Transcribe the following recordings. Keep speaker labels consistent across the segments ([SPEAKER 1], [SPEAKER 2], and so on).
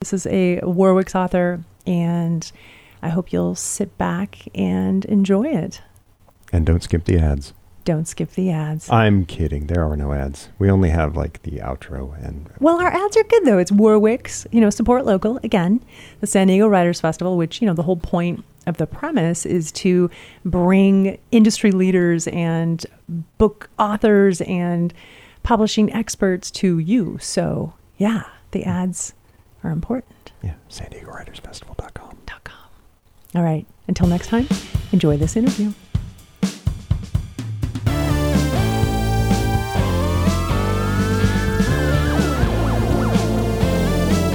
[SPEAKER 1] This is a Warwick's author, and I hope you'll sit back and enjoy it.
[SPEAKER 2] And don't skip the ads.
[SPEAKER 1] Don't skip the ads.
[SPEAKER 2] I'm kidding. There are no ads. We only have like the outro and
[SPEAKER 1] Well, our ads are good though. It's Warwick's, you know, support local again, the San Diego Writers Festival, which, you know, the whole point of the premise is to bring industry leaders and book authors and publishing experts to you. So, yeah, the ads are important.
[SPEAKER 2] yeah, San Diego Writers Festival.com.
[SPEAKER 1] Dot com. All right. Until next time, enjoy this interview.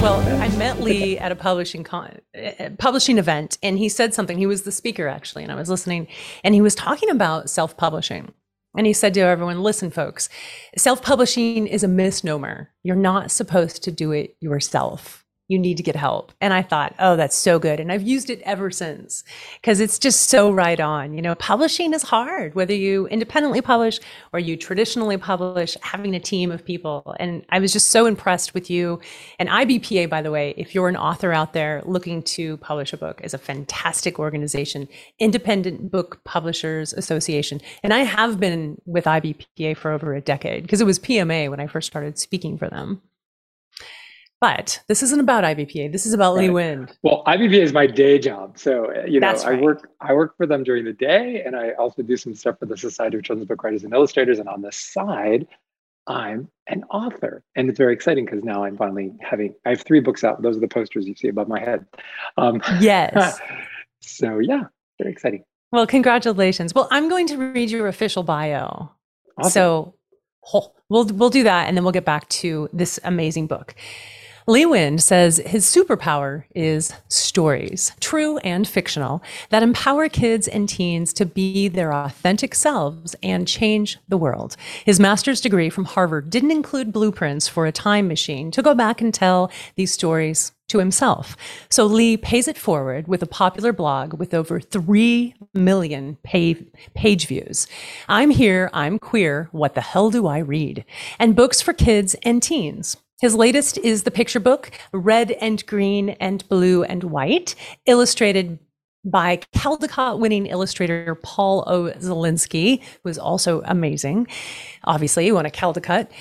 [SPEAKER 1] Well, I met Lee at a publishing con- uh, publishing event, and he said something. He was the speaker actually, and I was listening, and he was talking about self publishing. And he said to everyone, "Listen, folks, self publishing is a misnomer. You're not supposed to do it yourself. You need to get help." And I thought, "Oh, that's so good," and I've used it ever since because it's just so right on. You know, publishing is hard, whether you independently publish or you traditionally publish. Having a team of people, and I was just so impressed with you. And IBPA, by the way, if you're an author out there looking to publish a book, is a fantastic organization, Independent Book Publishers Association. And I have been with IBPA for over a decade because it was PMA when I first started speaking for them. But this isn't about IBPA. This is about Lee
[SPEAKER 3] Right.
[SPEAKER 1] Wind.
[SPEAKER 3] Well, IBPA is my day job, so uh, you know
[SPEAKER 1] That's
[SPEAKER 3] I work I work for them during the day, and I also do some stuff for the Society of Children's Book Writers and Illustrators. And on the side, I'm an author, and it's very exciting because now I'm finally having I have three books out. Those are the posters you see above my head. Um,
[SPEAKER 1] Yes.
[SPEAKER 3] so yeah, very exciting.
[SPEAKER 1] Well, congratulations. Well, I'm going to read your official bio.
[SPEAKER 3] Awesome.
[SPEAKER 1] So ho- we'll we'll do that, and then we'll get back to this amazing book. Lee Wind says his superpower is stories, true and fictional, that empower kids and teens to be their authentic selves and change the world. His master's degree from Harvard didn't include blueprints for a time machine to go back and tell these stories to himself. So Lee pays it forward with a popular blog with over 3 million page views. I'm here, I'm queer, what the hell do I read? And books for kids and teens. His latest is the picture book, Red and Green and Blue and White, illustrated by Caldecott winning illustrator Paul O. Zelinsky, who is also amazing. Obviously, want a Caldecott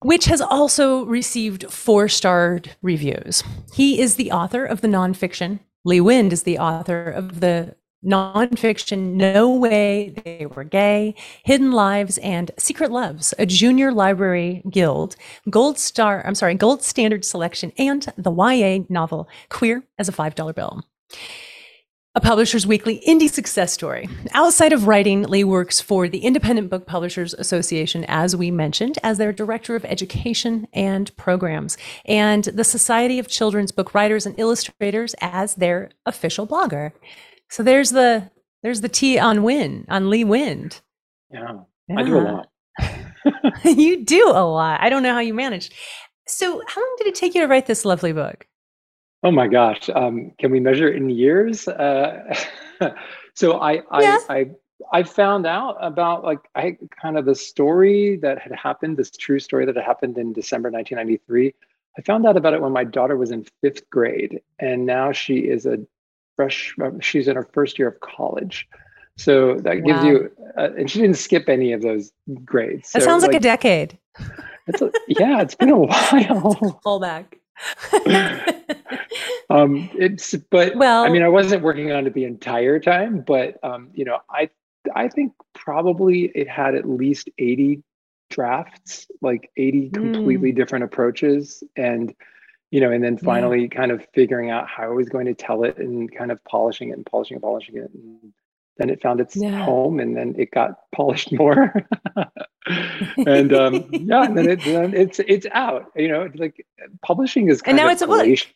[SPEAKER 1] which has also received four starred reviews. He is the author of the nonfiction. Lee Wind is the author of the nonfiction No Way They Were Gay, Hidden Lives, and Secret Loves, a junior library guild, gold star, I'm sorry, gold standard selection, and the YA novel Queer as a $5 bill a Publishers Weekly indie success story. Outside of writing, Lee works for the Independent Book Publishers Association, as we mentioned, as their Director of Education and Programs, and the Society of Children's Book Writers and Illustrators as their official blogger. So there's the there's the T on Win on Lee Wind.
[SPEAKER 3] yeah, I do a lot.
[SPEAKER 1] you do a lot. I don't know how you manage. So how long did it take you to write this lovely book?
[SPEAKER 3] Oh my gosh. Um, can we measure it in years? Uh, so I, I,
[SPEAKER 1] Yeah.
[SPEAKER 3] I, I found out about like I kind of the story that had happened, this true story that had happened in December 1993. I found out about it when my daughter was in fifth grade, and now she is a fresh. uh, She's in her first year of college. So that gives
[SPEAKER 1] Wow.
[SPEAKER 3] you, uh, and she didn't skip any of those grades.
[SPEAKER 1] That
[SPEAKER 3] So,
[SPEAKER 1] sounds like, a decade.
[SPEAKER 3] it's a, yeah, it's been a while.
[SPEAKER 1] Pull back.
[SPEAKER 3] um it's but
[SPEAKER 1] Well-
[SPEAKER 3] i mean i wasn't working on it the entire time but um you know i i think probably it had at least 80 drafts like 80 completely different approaches and you know and then
[SPEAKER 1] Yeah.
[SPEAKER 3] finally kind of figuring out how i was going to tell it and kind of polishing it and polishing and polishing it and then it found its
[SPEAKER 1] Yeah.
[SPEAKER 3] home and then it got polished more and um yeah and then, it, then it's it's out you know like publishing is kind
[SPEAKER 1] now
[SPEAKER 3] of
[SPEAKER 1] it's
[SPEAKER 3] glacial.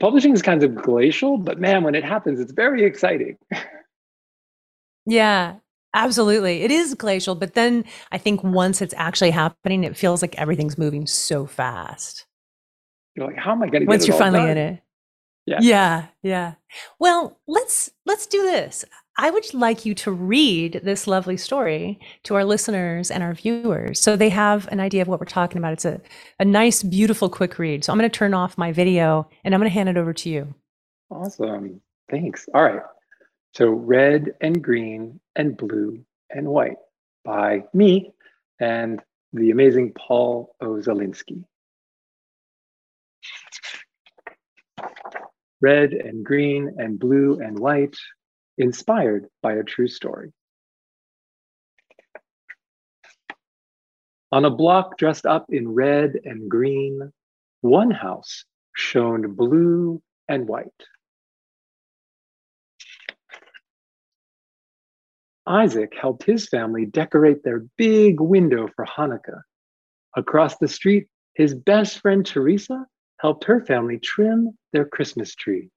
[SPEAKER 3] publishing is kind of glacial but man when it happens it's very exciting
[SPEAKER 1] Yeah, absolutely. It is glacial, but then I think once it's actually happening, it feels like everything's moving so fast.
[SPEAKER 3] You're like how am i going to get
[SPEAKER 1] Once you're finally
[SPEAKER 3] done?
[SPEAKER 1] in it.
[SPEAKER 3] Yeah.
[SPEAKER 1] Yeah, yeah. Well, let's let's do this. I would like you to read this lovely story to our listeners and our viewers so they have an idea of what we're talking about. It's a, a nice, beautiful, quick read. So I'm going to turn off my video and I'm going to hand it over to you.
[SPEAKER 3] Awesome. Thanks. All right. So, Red and Green and Blue and White by me and the amazing Paul O. Red and green and blue and white inspired by a true story. On a block dressed up in red and green, one house shone blue and white. Isaac helped his family decorate their big window for Hanukkah. Across the street, his best friend Teresa helped her family trim their Christmas tree.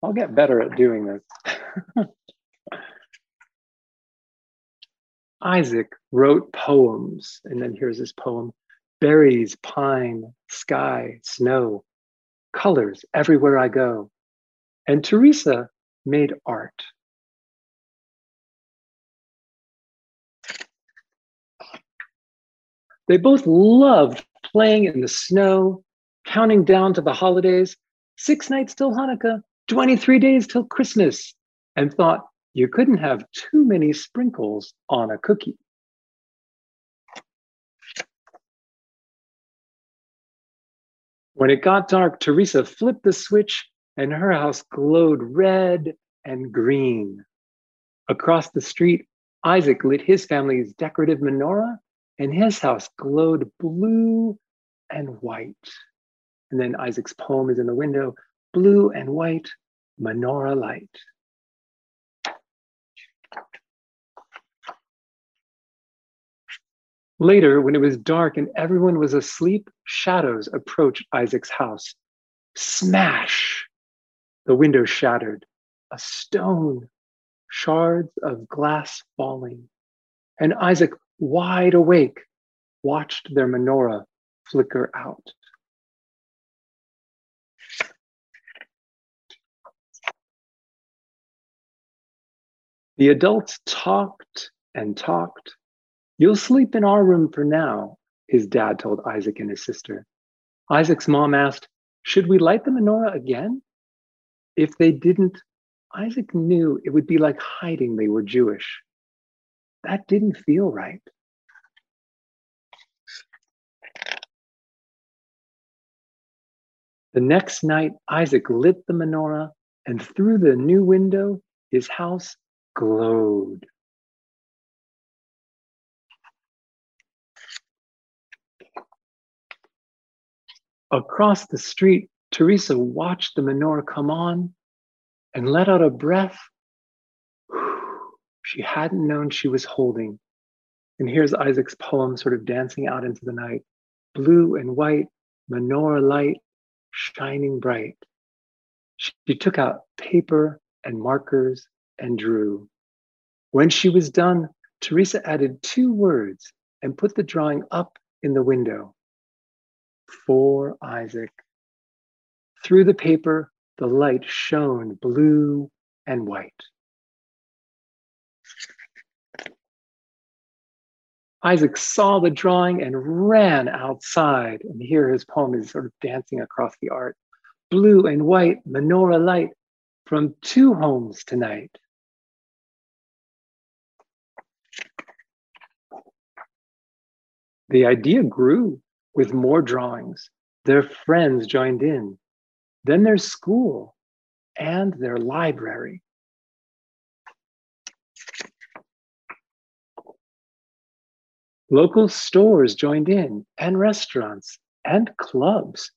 [SPEAKER 3] I'll get better at doing this. Isaac wrote poems, and then here's his poem berries, pine, sky, snow, colors everywhere I go. And Teresa made art. They both loved playing in the snow, counting down to the holidays, six nights till Hanukkah, 23 days till Christmas, and thought you couldn't have too many sprinkles on a cookie. When it got dark, Teresa flipped the switch and her house glowed red and green. Across the street, Isaac lit his family's decorative menorah, and his house glowed blue and white. And then Isaac's poem is in the window blue and white menorah light. Later, when it was dark and everyone was asleep, shadows approached Isaac's house. Smash! The window shattered. A stone, shards of glass falling. And Isaac, wide awake, watched their menorah flicker out. The adults talked and talked. You'll sleep in our room for now, his dad told Isaac and his sister. Isaac's mom asked, Should we light the menorah again? If they didn't, Isaac knew it would be like hiding they were Jewish. That didn't feel right. The next night, Isaac lit the menorah, and through the new window, his house glowed. Across the street, Teresa watched the menorah come on and let out a breath she hadn't known she was holding. And here's Isaac's poem sort of dancing out into the night blue and white, menorah light, shining bright. She took out paper and markers and drew. When she was done, Teresa added two words and put the drawing up in the window. For Isaac. Through the paper, the light shone blue and white. Isaac saw the drawing and ran outside. And here his poem is sort of dancing across the art. Blue and white menorah light from two homes tonight. The idea grew with more drawings. Their friends joined in. Then their school and their library. Local stores joined in, and restaurants and clubs.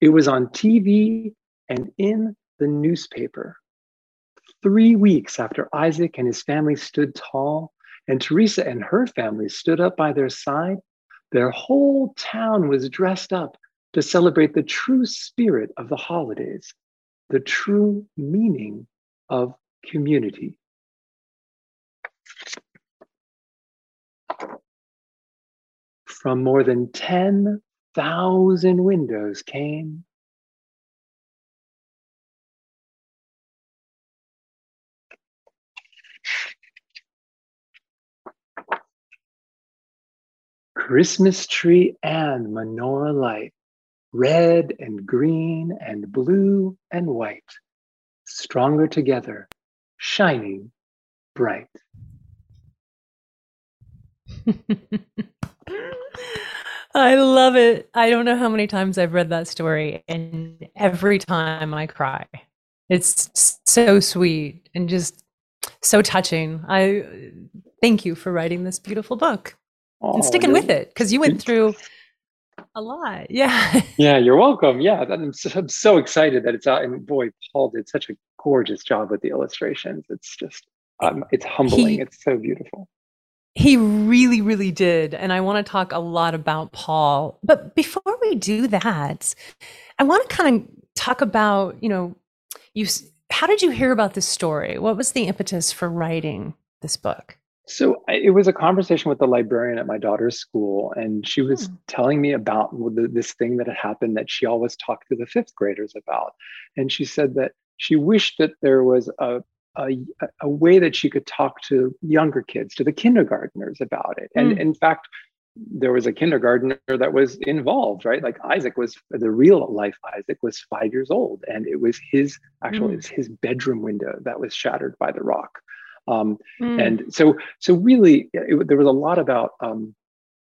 [SPEAKER 3] It was on TV and in the newspaper. Three weeks after Isaac and his family stood tall, and Teresa and her family stood up by their side, their whole town was dressed up to celebrate the true spirit of the holidays, the true meaning of community. from more than 10,000 windows came Christmas tree and menorah light, red and green and blue and white, stronger together, shining bright.
[SPEAKER 1] I love it. I don't know how many times I've read that story, and every time I cry. It's so sweet and just so touching. I thank you for writing this beautiful book
[SPEAKER 3] Oh,
[SPEAKER 1] and sticking with it because you went through a lot. Yeah.
[SPEAKER 3] Yeah, you're welcome. Yeah, I'm so, I'm so excited that it's out. And boy, Paul did such a gorgeous job with the illustrations. It's just, um, it's humbling.
[SPEAKER 1] He-
[SPEAKER 3] it's so beautiful.
[SPEAKER 1] He really, really did. And I want to talk a lot about Paul. But before we do that, I want to kind of talk about, you know, you how did you hear about this story? What was the impetus for writing this book?
[SPEAKER 3] So it was a conversation with the librarian at my daughter's school, and she was
[SPEAKER 1] Hmm.
[SPEAKER 3] telling me about this thing that had happened that she always talked to the fifth graders about. And she said that she wished that there was a a, a way that she could talk to younger kids, to the kindergarteners about it. And
[SPEAKER 1] Hmm.
[SPEAKER 3] in fact, there was a kindergartner that was involved, right? Like Isaac was the real life Isaac was five years old, and it was his actually
[SPEAKER 1] Mm.
[SPEAKER 3] it was his bedroom window that was shattered by the rock. Um,
[SPEAKER 1] Mm.
[SPEAKER 3] and so so really it, there was a lot about um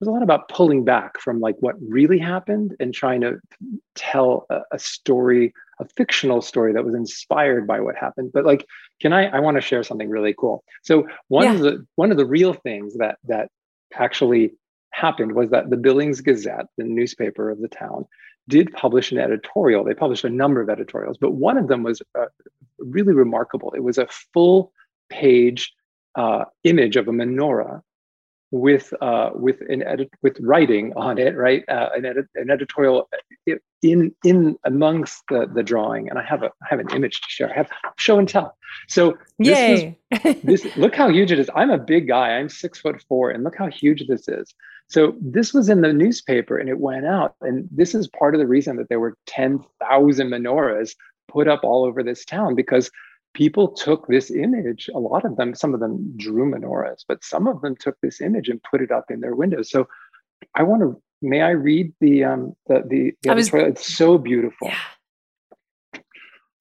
[SPEAKER 3] there's a lot about pulling back from like what really happened and trying to tell a, a story a fictional story that was inspired by what happened but like can i i want to share something really cool. So one of the one of the real things that that actually happened was that the billings gazette the newspaper of the town did publish an editorial. They published a number of editorials but one of them was uh, really remarkable. It was a full page uh, image of a menorah with uh, with an edit with writing on it, right? Uh, an, edit, an editorial in in amongst the the drawing, and I have a I have an image to share. I have show and tell. So this is this look how huge it is. I'm a big guy. I'm six foot four, and look how huge this is. So this was in the newspaper, and it went out. And this is part of the reason that there were ten thousand menorahs put up all over this town because people took this image. A lot of them, some of them drew menorahs, but some of them took this image and put it up in their windows. So I want to. May I read the um the the, the
[SPEAKER 1] was-
[SPEAKER 3] editorial? It's so beautiful.
[SPEAKER 1] yeah.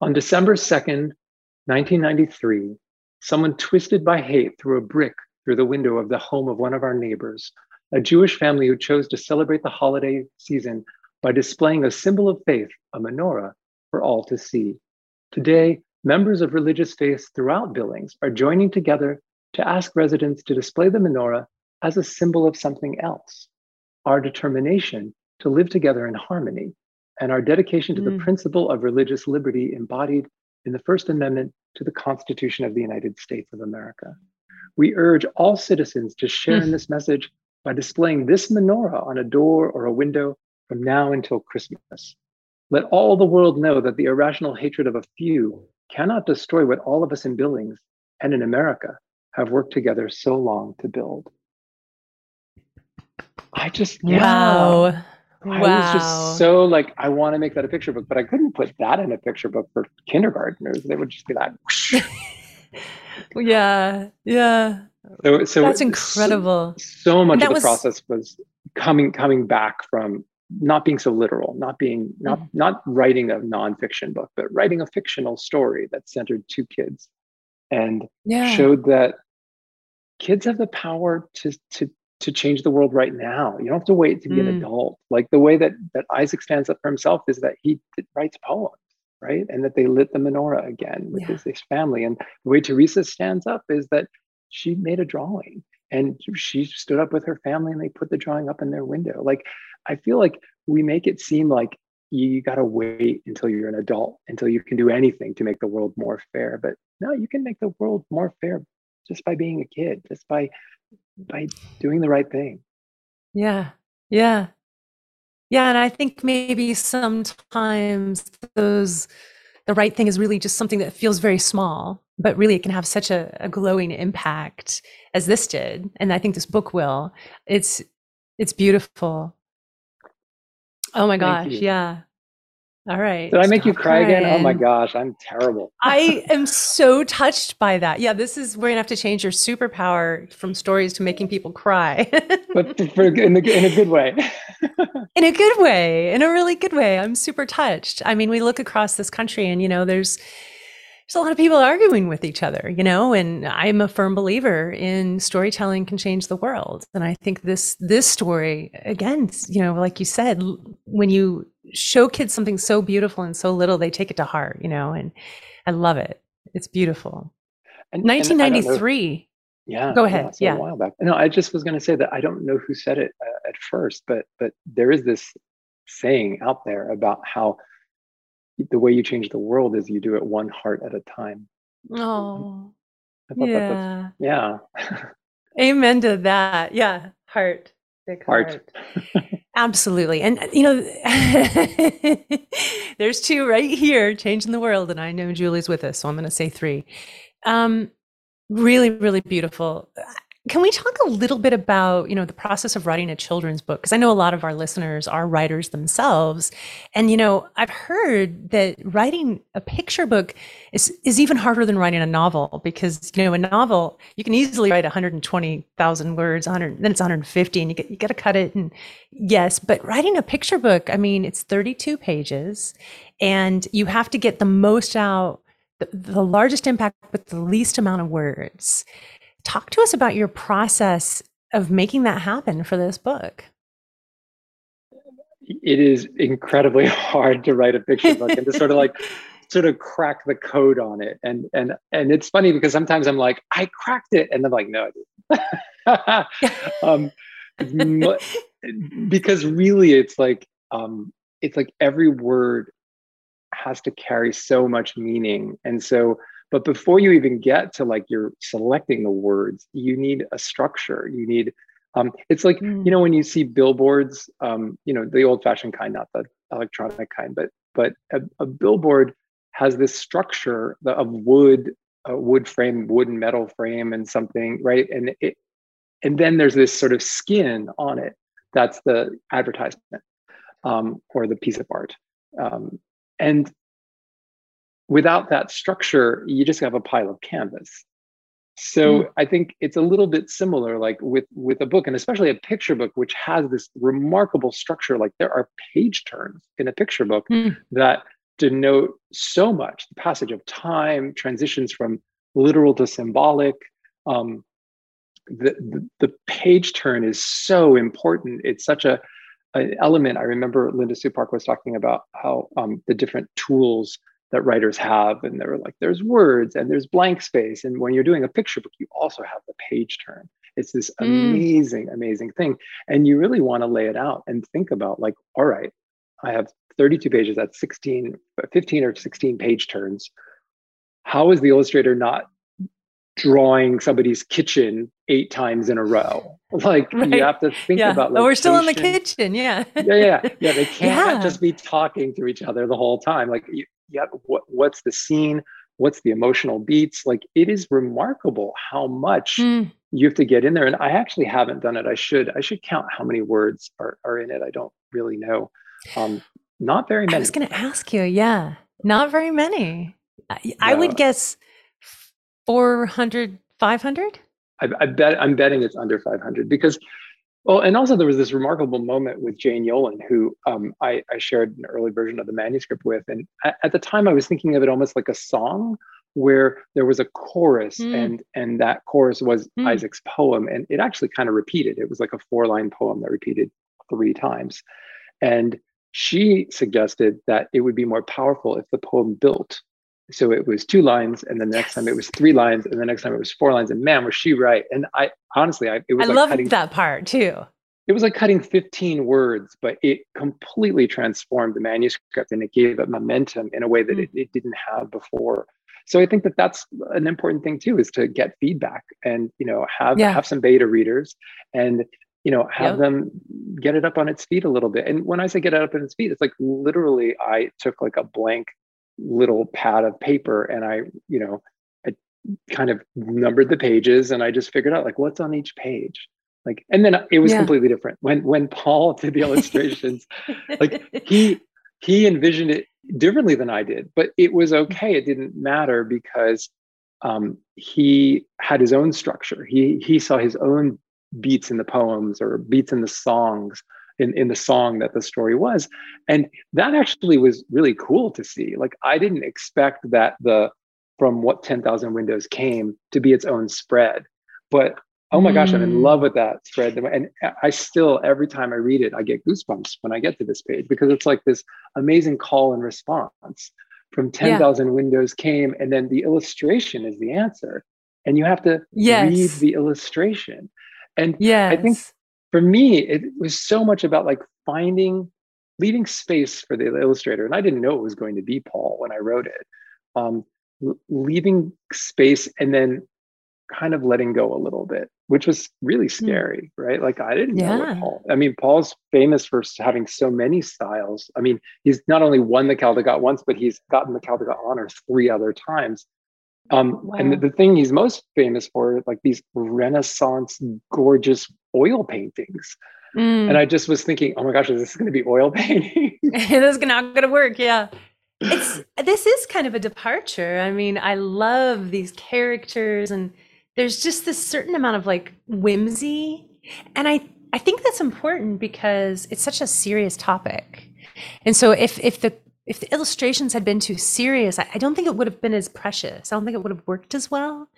[SPEAKER 3] On December 2nd, 1993, someone twisted by hate threw a brick through the window of the home of one of our neighbors, a Jewish family who chose to celebrate the holiday season by displaying a symbol of faith, a menorah, for all to see. Today, members of religious faiths throughout Billings are joining together to ask residents to display the menorah as a symbol of something else our determination to live together in harmony and our dedication to the
[SPEAKER 1] Mm.
[SPEAKER 3] principle of religious liberty embodied in the First Amendment to the Constitution of the United States of America. We urge all citizens to share in this message by displaying this menorah on a door or a window from now until Christmas. Let all the world know that the irrational hatred of a few cannot destroy what all of us in Billings and in America have worked together so long to build. I just, yeah.
[SPEAKER 1] Wow.
[SPEAKER 3] I was
[SPEAKER 1] Wow.
[SPEAKER 3] just so like, I want to make that a picture book, but I couldn't put that in a picture book for kindergartners. They would just be like, whoosh.
[SPEAKER 1] yeah. Yeah.
[SPEAKER 3] so, so
[SPEAKER 1] That's incredible.
[SPEAKER 3] So, much of the
[SPEAKER 1] was-
[SPEAKER 3] process was coming coming back from not being so literal, not being not
[SPEAKER 1] Mm.
[SPEAKER 3] not writing a nonfiction book, but writing a fictional story that centered two kids and
[SPEAKER 1] Yeah.
[SPEAKER 3] showed that kids have the power to to to change the world right now. You don't have to wait to be an
[SPEAKER 1] Mm.
[SPEAKER 3] adult. Like the way that that Isaac stands up for himself is that he writes poems, right? And that they lit the menorah again with
[SPEAKER 1] Yeah.
[SPEAKER 3] his, his family. And the way Teresa stands up is that she made a drawing and she stood up with her family and they put the drawing up in their window. Like I feel like we make it seem like you got to wait until you're an adult until you can do anything to make the world more fair. But no, you can make the world more fair just by being a kid, just by by doing the right thing.
[SPEAKER 1] Yeah. Yeah. Yeah. And I think maybe sometimes those, the right thing is really just something that feels very small, but really it can have such a, a glowing impact as this did. And I think this book will. It's, it's beautiful. Oh my
[SPEAKER 3] Thank
[SPEAKER 1] gosh.
[SPEAKER 3] you.
[SPEAKER 1] Yeah. All right.
[SPEAKER 3] Did I make you cry crying. again? Oh my gosh, I'm terrible.
[SPEAKER 1] I am so touched by that. Yeah, this is we're gonna have to change your superpower from stories to making people cry.
[SPEAKER 3] but for, in, the, in a good way.
[SPEAKER 1] in a good way, in a really good way. I'm super touched. I mean, we look across this country, and you know, there's there's a lot of people arguing with each other, you know, and I'm a firm believer in storytelling can change the world. And I think this this story again, you know, like you said, when you show kids something so beautiful and so little, they take it to heart, you know, and I love it. It's beautiful. And, 1993. And
[SPEAKER 3] yeah.
[SPEAKER 1] Go ahead. Yeah.
[SPEAKER 3] A while back. No, I just was going to say that I don't know who said it uh, at first, but but there is this saying out there about how the way you change the world is you do it one heart at a time.
[SPEAKER 1] Oh. yeah.
[SPEAKER 3] yeah.
[SPEAKER 1] Amen to that. Yeah. Heart.
[SPEAKER 3] Big heart.
[SPEAKER 1] heart. Absolutely. And, you know, there's two right here changing the world. And I know Julie's with us. So I'm going to say three. Um, really, really beautiful. Can we talk a little bit about, you know, the process of writing a children's book? Because I know a lot of our listeners are writers themselves. And, you know, I've heard that writing a picture book is, is even harder than writing a novel because, you know, a novel, you can easily write 120,000 words, 100, then it's 150 and you get, you got to cut it. And yes, but writing a picture book, I mean, it's 32 pages and you have to get the most out, the, the largest impact with the least amount of words. Talk to us about your process of making that happen for this book.
[SPEAKER 3] It is incredibly hard to write a picture book and to sort of like sort of crack the code on it. And and and it's funny because sometimes I'm like, I cracked it, and I'm like, no, I didn't. um, because really, it's like um, it's like every word has to carry so much meaning, and so but before you even get to like you're selecting the words, you need a structure. You need um, it's like mm. you know when you see billboards, um, you know the old-fashioned kind, not the electronic kind, but but a, a billboard has this structure of wood, a wood frame, wooden metal frame, and something right, and it, and then there's this sort of skin on it. That's the advertisement um, or the piece of art, um, and without that structure, you just have a pile of canvas. So mm. I think it's a little bit similar, like with with a book, and especially a picture book, which has this remarkable structure. Like there are page turns in a picture book mm. that denote so much the passage of time, transitions from literal to symbolic. Um, the, the, the page turn is so important. It's such a an element. I remember Linda Sue Park was talking about how um, the different tools that writers have and they're like there's words and there's blank space. And when you're doing a picture book you also have the page turn. It's this mm. amazing amazing thing. And you really want to lay it out and think about like all right i have 32 pages that's 16 15 or 16 page turns. How is the illustrator not drawing somebody's kitchen eight times in a row? Like right. you have to think
[SPEAKER 1] yeah.
[SPEAKER 3] about
[SPEAKER 1] oh, we're still in the kitchen yeah.
[SPEAKER 3] Yeah yeah yeah. They can't yeah. just be talking to each other the whole time. Like you, yep, what, what's the scene? What's the emotional beats? Like it is remarkable how much mm. you have to get in there. And I actually haven't done it. I should. I should count how many words are, are in it. I don't really know. Um, not very many. I
[SPEAKER 1] was going to ask you. Yeah, not very many. I, I would guess 400, 500.
[SPEAKER 3] I, I bet I'm betting it's under 500 because well, and also there was this remarkable moment with Jane Yolen, who um, I, I, shared an early version of the manuscript with. And at, the time, I was thinking of it almost like a song where there was a chorus, mm. and and that chorus was mm. Isaac's poem, and it actually kind of repeated. It was like a four line poem that repeated three times, and she suggested that it would be more powerful if the poem built so it was two lines and then the next time it was three lines and the next time it was four lines and man was she right and i honestly i it was
[SPEAKER 1] i
[SPEAKER 3] like cutting,
[SPEAKER 1] that part too
[SPEAKER 3] it was like cutting 15 words but it completely transformed the manuscript and it gave it momentum in a way that mm. it, it didn't have before so i think that that's an important thing too is to get feedback and you know have yeah. have some beta readers and you know have yep. them get it up on its feet a little bit and when i say get it up on its feet it's like literally i took like a blank little pad of paper and I, you know, I kind of numbered the pages and I just figured out like what's on each page. Like, and then it was yeah. completely different when when Paul did the illustrations. like he he envisioned it differently than I did, but it was okay. It didn't matter because um, he had his own structure. He he saw his own beats in the poems or beats in the songs in, in the song that the story was. And that actually was really cool to see. Like I didn't expect that the from what 10,000 windows came to be its own spread. But oh my mm. gosh, I'm in mm. love with that spread. And I still, every time I read it, I get goosebumps when I get to this page because it's like this amazing call and response from 10,000 yeah. windows came. And then the illustration is the answer. And you have to yes. read the illustration. And yes. I think for me, it was so much about like finding, leaving space for the illustrator. And I didn't know it was going to be Paul when I wrote it. Um, leaving space and then kind of letting go a little bit, which was really hmm. scary, mm. right? Like I didn't yeah. know what Paul. I mean, Paul's famous for having so many styles. I mean, he's not only won the Caldecott once, but he's gotten the Caldecott honors three other times. Um, wow. And the, the, thing he's most famous for, like these Renaissance, gorgeous oil paintings. Mm. And I just was thinking, oh my gosh, is this going to be oil painting?
[SPEAKER 1] this is not going to work. Yeah. It's this is kind of a departure. I mean, I love these characters, and there's just this certain amount of like whimsy, and I I think that's important because it's such a serious topic. And so if if the if the illustrations had been too serious, I, I, don't think it would have been as precious. I don't think it would have worked as well,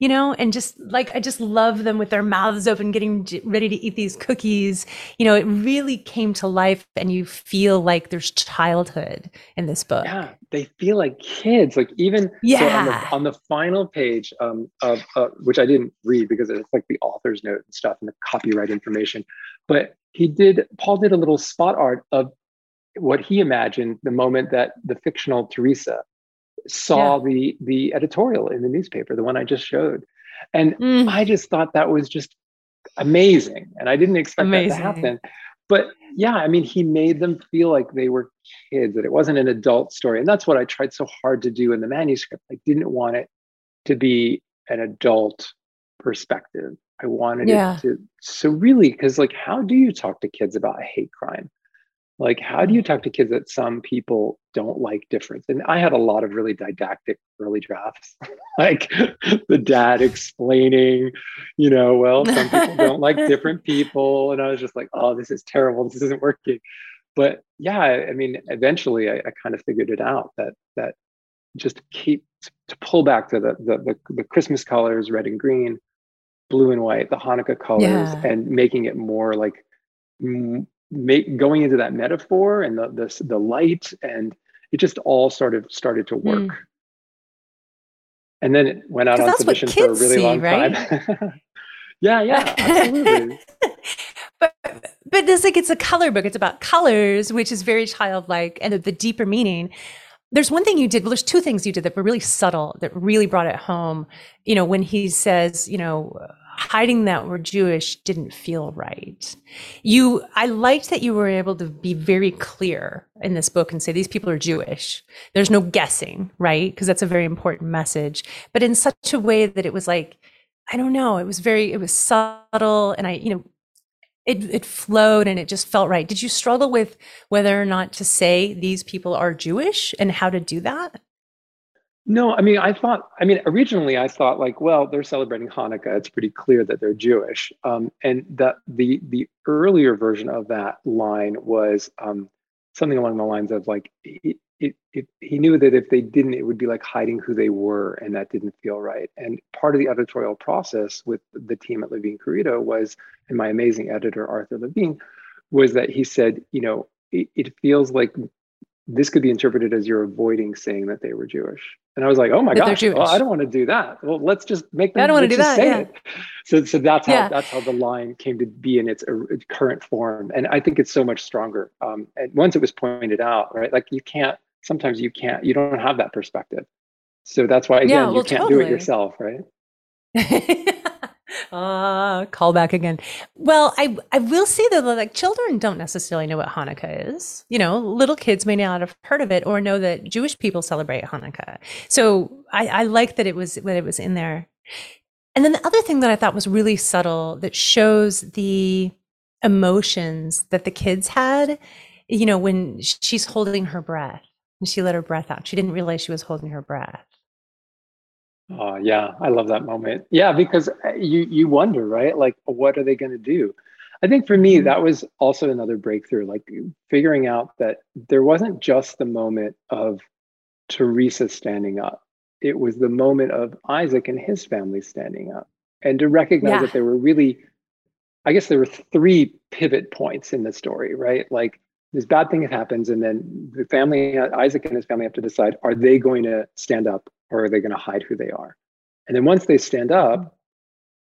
[SPEAKER 1] you know. And just like I just love them with their mouths open, getting ready to eat these cookies. You know, it really came to life, and you feel like there's childhood in this book.
[SPEAKER 3] Yeah, they feel like kids. Like even
[SPEAKER 1] yeah. So
[SPEAKER 3] on, the, on the final page um, of uh, which I didn't read because it's like the author's note and stuff and the copyright information, but he did. Paul did a little spot art of what he imagined the moment that the fictional Teresa saw yeah. the the editorial in the newspaper, the one I just showed. And mm. I just thought that was just amazing. And I didn't expect amazing. that to happen. But yeah, I mean, he made them feel like they were kids, that it wasn't an adult story. And that's what I tried so hard to do in the manuscript. I didn't want it to be an adult perspective. I wanted yeah. it to so really because like how do you talk to kids about a hate crime? Like how do you talk to kids that some people don't like difference? And i had a lot of really didactic early drafts like the dad explaining you know well some people don't like different people and i was just like oh this is terrible. This isn't working. But yeah i mean eventually i, I kind of figured it out that that just keep to pull back to the the, the, the christmas colors red and green blue and white the hanukkah colors yeah. and making it more like make going into that metaphor and the the, the light and it just all sort of started to work. Mm. And then it went out on submission for a really see, long right? time. yeah, yeah, absolutely.
[SPEAKER 1] but but this like it's a color book. It's about colors, which is very childlike, and the deeper meaning. There's one thing you did. Well, there's two things you did that were really subtle that really brought it home. You know, when he says, you know, hiding that we're Jewish didn't feel right. You, I liked that you were able to be very clear in this book and say these people are Jewish. There's no guessing, right? Because that's a very important message, but in such a way that it was like, I don't know, it was very, it was subtle, and I, you know, it it flowed and it just felt right. Did you struggle with whether or not to say these people are Jewish and how to do that?
[SPEAKER 3] No, I mean, I thought, I mean, originally I thought like, well, they're celebrating Hanukkah. It's pretty clear that they're Jewish. Um, and that the the earlier version of that line was um, something along the lines of like, it, it, it, he knew that if they didn't, it would be like hiding who they were, and that didn't feel right. And part of the editorial process with the team at Levine Querido was, and my amazing editor Arthur Levine, was that he said, you know, it, it feels like this could be interpreted as you're avoiding saying that they were Jewish. And I was like, oh my gosh, well, I don't want to do that. Well, let's just make them.
[SPEAKER 1] I don't want to do that. Yeah.
[SPEAKER 3] It. So, so that's how yeah. that's how the line came to be in its current form. And I think it's so much stronger. Um, and once it was pointed out, right? Like you can't. Sometimes you can't. You don't have that perspective. So that's why again, yeah, well, you can't totally. do it yourself, right?
[SPEAKER 1] Uh, call back again. Well, I I will say though, like children don't necessarily know what Hanukkah is. You know, little kids may not have heard of it or know that Jewish people celebrate Hanukkah. So I, I like that it was that it was in there. And then the other thing that I thought was really subtle that shows the emotions that the kids had, you know, when she's holding her breath and she let her breath out. She didn't realize she was holding her breath.
[SPEAKER 3] Oh yeah, I love that moment. Yeah, because uh, you you wonder, right? Like, what are they going to do? I think for me, mm-hmm. that was also another breakthrough, like figuring out that there wasn't just the moment of Teresa standing up. It was the moment of Isaac and his family standing up. And to recognize yeah. that there were really, I guess there were three pivot points in the story, right? Like this bad thing happens, and then the family, Isaac and his family have to decide are they going to stand up or are they going to hide who they are? And then once they stand up, mm-hmm.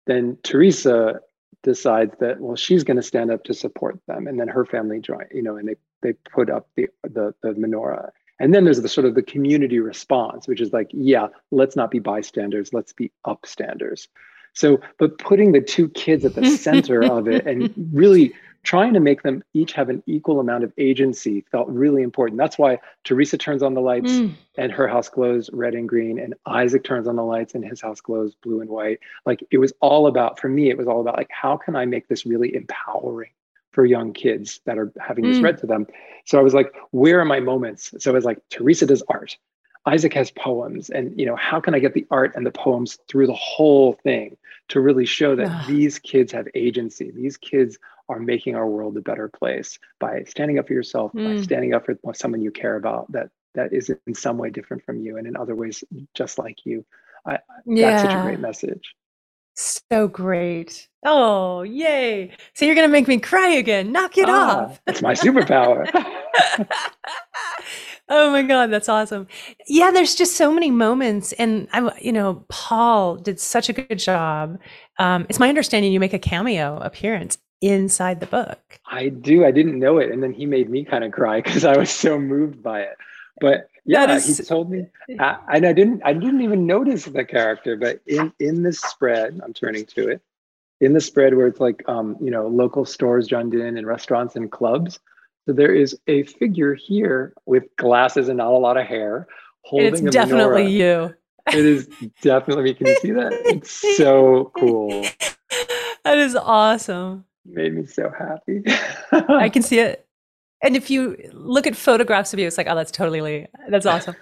[SPEAKER 3] then Teresa decides that well she's going to stand up to support them and then her family join you know and they they put up the the, the menorah. And then there's the sort of the community response which is like yeah let's not be bystanders let's be upstanders. So but putting the two kids at the center of it and really trying to make them each have an equal amount of agency felt really important. That's why Teresa turns on the lights mm. and her house glows red and green, and Isaac turns on the lights and his house glows blue and white. Like it was all about, for me, it was all about like, how can I make this really empowering for young kids that are having this mm. read to them? So I was like, where are my moments? So I was like, Teresa does art. Isaac has poems, and you know, how can I get the art and the poems through the whole thing to really show that these kids have agency? These kids are making our world a better place by standing up for yourself, mm. by hmm. standing up for someone you care about that that is in some way different from you and in other ways just like you. I, yeah. That's such a great message.
[SPEAKER 1] So great. Oh, yay. So you're going to make me cry again. Knock it ah, off.
[SPEAKER 3] It's my superpower.
[SPEAKER 1] oh my God, that's awesome. Yeah, there's just so many moments. And I, you know, Paul did such a good job. Um, it's my understanding you make a cameo appearance inside the book.
[SPEAKER 3] I do. I didn't know it. And then he made me kind of cry because I was so moved by it. But yeah, is, he told me, I, and I didn't. I didn't even notice the character. But in in the spread, I'm turning to it. In the spread where it's like, um, you know, local stores joined in and restaurants and clubs. So there is a figure here with glasses and not a lot of hair,
[SPEAKER 1] holding. It's definitely menorah. you.
[SPEAKER 3] It is definitely. Me. Can you see that? It's so cool.
[SPEAKER 1] That is awesome
[SPEAKER 3] made me so happy.
[SPEAKER 1] I can see it. And if you look at photographs of you, it's like, oh, that's totally, that's awesome.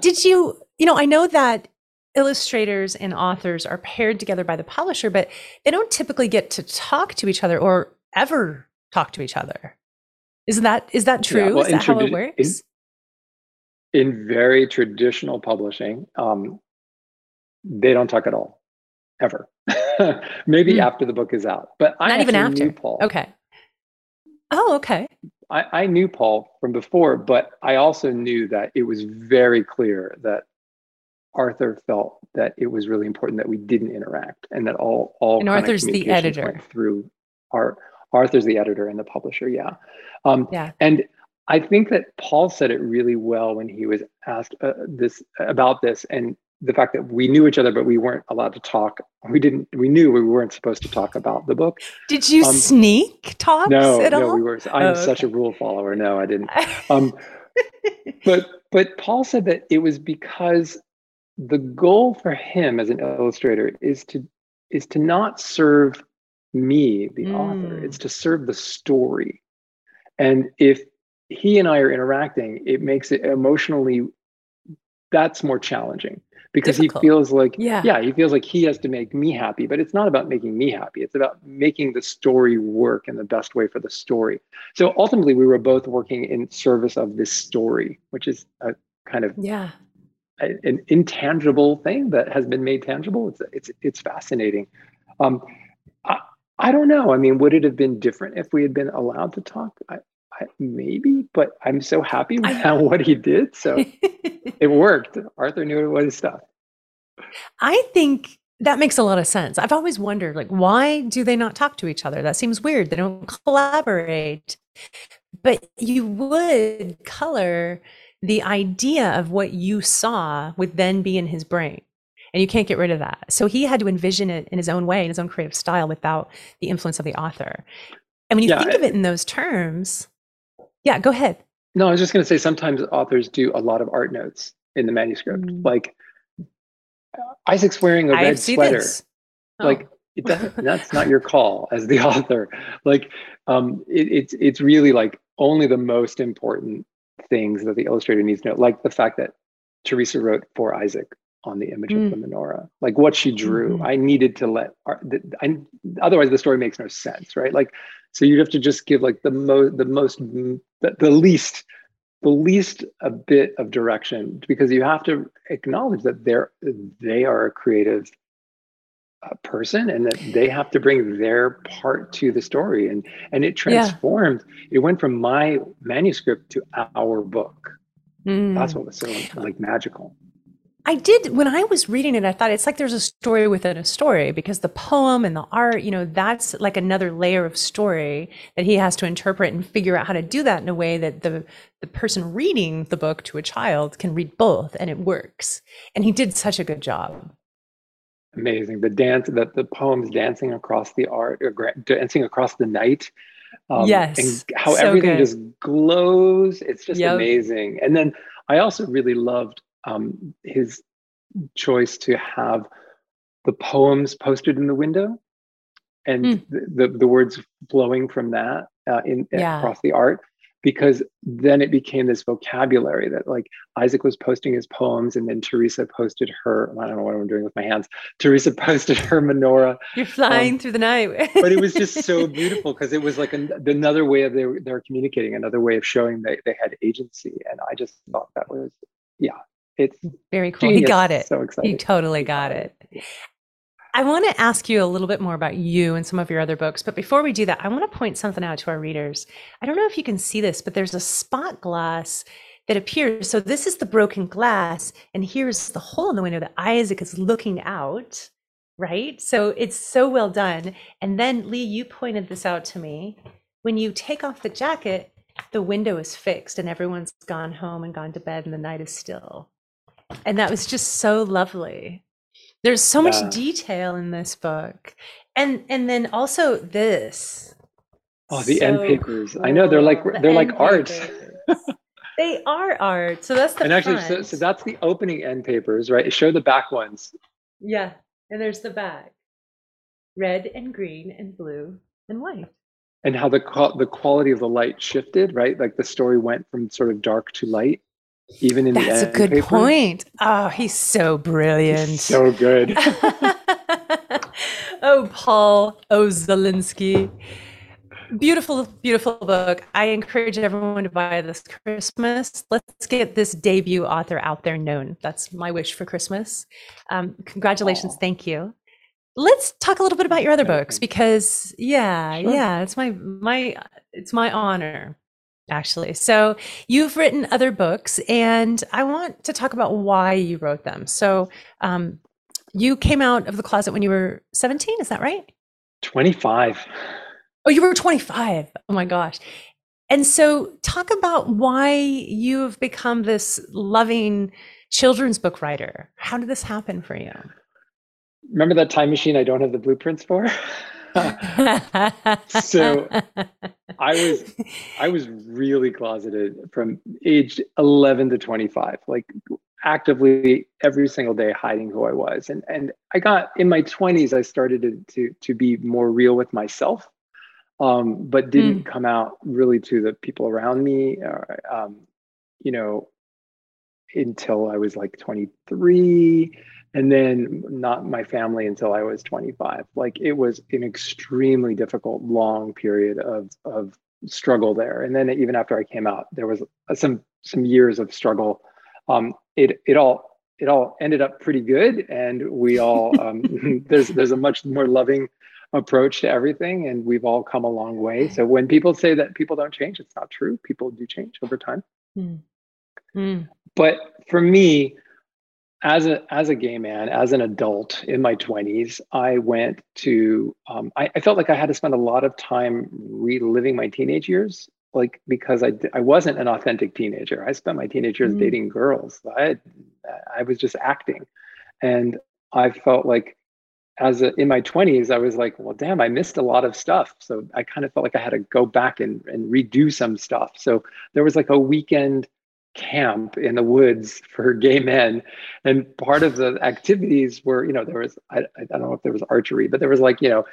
[SPEAKER 1] Did you, you know, I know that illustrators and authors are paired together by the publisher, but they don't typically get to talk to each other or ever talk to each other. Is that is that true? Yeah, well, is that how it works?
[SPEAKER 3] In, in very traditional publishing, um, they don't talk at all, ever. Maybe mm. after the book is out. But I not even after. Paul.
[SPEAKER 1] Okay. Oh, okay.
[SPEAKER 3] I, I knew Paul from before, but I also knew that it was very clear that Arthur felt that it was really important that we didn't interact and that all all
[SPEAKER 1] and Arthur's the editor
[SPEAKER 3] through our Arthur's the editor and the publisher. Yeah. Um, yeah. And I think that Paul said it really well when he was asked uh, this about this, and the fact that we knew each other but we weren't allowed to talk we didn't we knew we weren't supposed to talk about the book
[SPEAKER 1] did you um, sneak talks
[SPEAKER 3] no
[SPEAKER 1] at
[SPEAKER 3] no
[SPEAKER 1] all?
[SPEAKER 3] we were i'm oh, okay. such a rule follower no i didn't um, but but paul said that it was because the goal for him as an illustrator is to is to not serve me the mm. author it's to serve the story and if he and i are interacting it makes it emotionally that's more challenging because Difficult. he feels like yeah. yeah he feels like he has to make me happy but it's not about making me happy. It's about making the story work in the best way for the story. So ultimately we were both working in service of this story which is a kind of
[SPEAKER 1] yeah.
[SPEAKER 3] a, an intangible thing that has been made tangible. It's it's it's fascinating. Um I, I don't know. I mean would it have been different if we had been allowed to talk? I, maybe, but I'm so happy with what he did. So it worked. Arthur knew what his stuff.
[SPEAKER 1] I think that makes a lot of sense. I've always wondered, like, why do they not talk to each other? That seems weird. They don't collaborate. But you would color the idea of what you saw would then be in his brain. And you can't get rid of that. So he had to envision it in his own way, in his own creative style, without the influence of the author. And when you yeah, think of it in those terms, yeah, go ahead.
[SPEAKER 3] No, I was just going to say sometimes authors do a lot of art notes in the manuscript. Mm. Like Isaac's wearing a red sweater. Oh. Like it that's not your call as the author. Like um, it, it's it's really like only the most important things that the illustrator needs to know, like the fact that Teresa wrote for Isaac on the image
[SPEAKER 1] Mm.
[SPEAKER 3] of the menorah, like what she drew.
[SPEAKER 1] Mhm.
[SPEAKER 3] I needed to let, I, otherwise the story makes no sense, right? Like, so you have to just give like the most, the most, the, the least, the least a bit of direction because you have to acknowledge that they're they are a creative uh, person and that they have to bring their part to the story and and it
[SPEAKER 1] Yeah.
[SPEAKER 3] transformed it went from my manuscript to our book
[SPEAKER 1] Mm.
[SPEAKER 3] that's what was so like magical
[SPEAKER 1] I did when I was reading it, I thought it's like there's a story within a story because the poem and the art, you know, that's like another layer of story that he has to interpret and figure out how to do that in a way that the the person reading the book to a child can read both and it works. And he did such a good job.
[SPEAKER 3] amazing the dance that the poems dancing across the art or dancing across the night um,
[SPEAKER 1] Yes,
[SPEAKER 3] and how
[SPEAKER 1] so
[SPEAKER 3] everything
[SPEAKER 1] good.
[SPEAKER 3] just glows it's just
[SPEAKER 1] Yep.
[SPEAKER 3] amazing and then i also really loved um, his choice to have the poems posted in the window and
[SPEAKER 1] Mm.
[SPEAKER 3] the, the, the words flowing from that uh, in
[SPEAKER 1] Yeah.
[SPEAKER 3] across the art because then it became this vocabulary that like Isaac was posting his poems and then Teresa posted her I don't know what I'm doing with my hands Teresa posted her menorah
[SPEAKER 1] You're flying through the night.
[SPEAKER 3] but it was just so beautiful because it was like an, another way of they were, they were communicating another way of showing they, they had agency and I just thought that was yeah it's
[SPEAKER 1] very cool. He got it.
[SPEAKER 3] so excited.
[SPEAKER 1] He totally got it. I want to ask you a little bit more about you and some of your other books. But before we do that, I want to point something out to our readers. I don't know if you can see this, but there's a spot glass that appears. So this is the broken glass, and here's the hole in the window that Isaac is looking out, right? So it's so well done. And then, Lee, you pointed this out to me. When you take off the jacket, the window is fixed and everyone's gone home and gone to bed, and the night is still. And that was just so lovely. There's so much detail in this book. And and then also this.
[SPEAKER 3] oh the end
[SPEAKER 1] So
[SPEAKER 3] papers I know they're like.
[SPEAKER 1] The
[SPEAKER 3] they're like
[SPEAKER 1] end
[SPEAKER 3] art
[SPEAKER 1] they are art. So that's the
[SPEAKER 3] and actually so, so that's the opening end papers right show the back ones
[SPEAKER 1] yeah. And there's the back. Red and green and blue and white.
[SPEAKER 3] and how the the quality of the light shifted right like the story went from sort of dark to light even in the
[SPEAKER 1] That's a good
[SPEAKER 3] papers.
[SPEAKER 1] point. Oh, he's so brilliant.
[SPEAKER 3] so good
[SPEAKER 1] oh, Paul O. Zelinsky. Beautiful, beautiful book. I encourage everyone to buy this Christmas. Let's get this debut author out there known. That's my wish for Christmas. Um, congratulations.
[SPEAKER 3] Aw.
[SPEAKER 1] Thank you. Let's talk a little bit about your other books because yeah,
[SPEAKER 3] Sure.
[SPEAKER 1] yeah, it's my my it's my honor actually. So you've written other books, and I want to talk about why you wrote them. So um, you came out of the closet when you were 17, is that right?
[SPEAKER 3] 25
[SPEAKER 1] Oh, you were 25. Oh my gosh. And so talk about why you've become this loving children's book writer. How did this happen for you?
[SPEAKER 3] remember that time machine i don't have the blueprints for So, I was I was really closeted from age 11 to 25, like actively every single day hiding who I was. And and I got in my 20s, I started to to, to be more real with myself, um, but didn't come out really to the people around me, or, um, you know, until I was like 23 and then not my family until I was 25. Like it was an extremely difficult, long period of of struggle there. And then even after I came out, there was some some years of struggle. Um, it it all it all ended up pretty good, and we all um, there's there's a much more loving approach to everything, and we've all come a long way. So when people say that people don't change, it's not true. People do change over time
[SPEAKER 1] Mm.
[SPEAKER 3] but for me as a as a gay man as an adult in my 20s i went to um, I, I felt like i had to spend a lot of time reliving my teenage years like because i i wasn't an authentic teenager. I spent my teenage years
[SPEAKER 1] Mm.
[SPEAKER 3] dating girls. I i was just acting. And i felt like as a, in my 20s i was like well damn i missed a lot of stuff. So i kind of felt like i had to go back and, and redo some stuff. So there was like a weekend camp in the woods for gay men. And part of the activities were you know there was I, I don't know if there was archery but there was like you know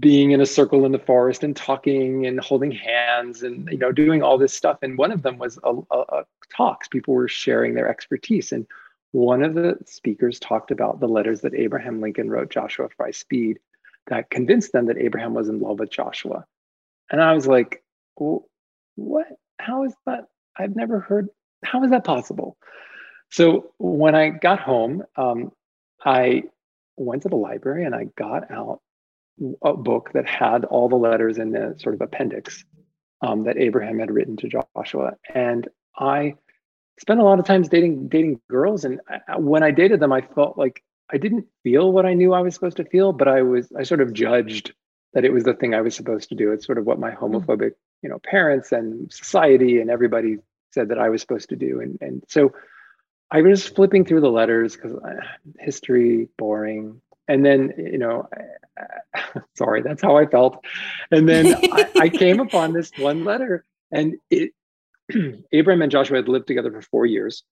[SPEAKER 3] being in a circle in the forest and talking and holding hands and you know doing all this stuff. And one of them was a, a, a talks. People were sharing their expertise. And one of the speakers talked about the letters that abraham lincoln wrote joshua fry speed that convinced them that abraham was in love with joshua. And i was like well, what? How is that i've never heard how is that possible so when i got home um, i went to the library and i got out a book that had all the letters in the sort of appendix um, that Abraham had written to Joshua. And I spent a lot of times dating dating girls, and I, when I dated them, I felt like I didn't feel what I knew I was supposed to feel, but I was I sort of judged that it was the thing I was supposed to do. It's sort of what my hmm. homophobic, you know, parents and society and everybody said that I was supposed to do. And and so I was flipping through the letters because uh, history boring, and then you know sorry that's how i felt. And then I, I, came upon this one letter and it abraham and joshua had lived together for four years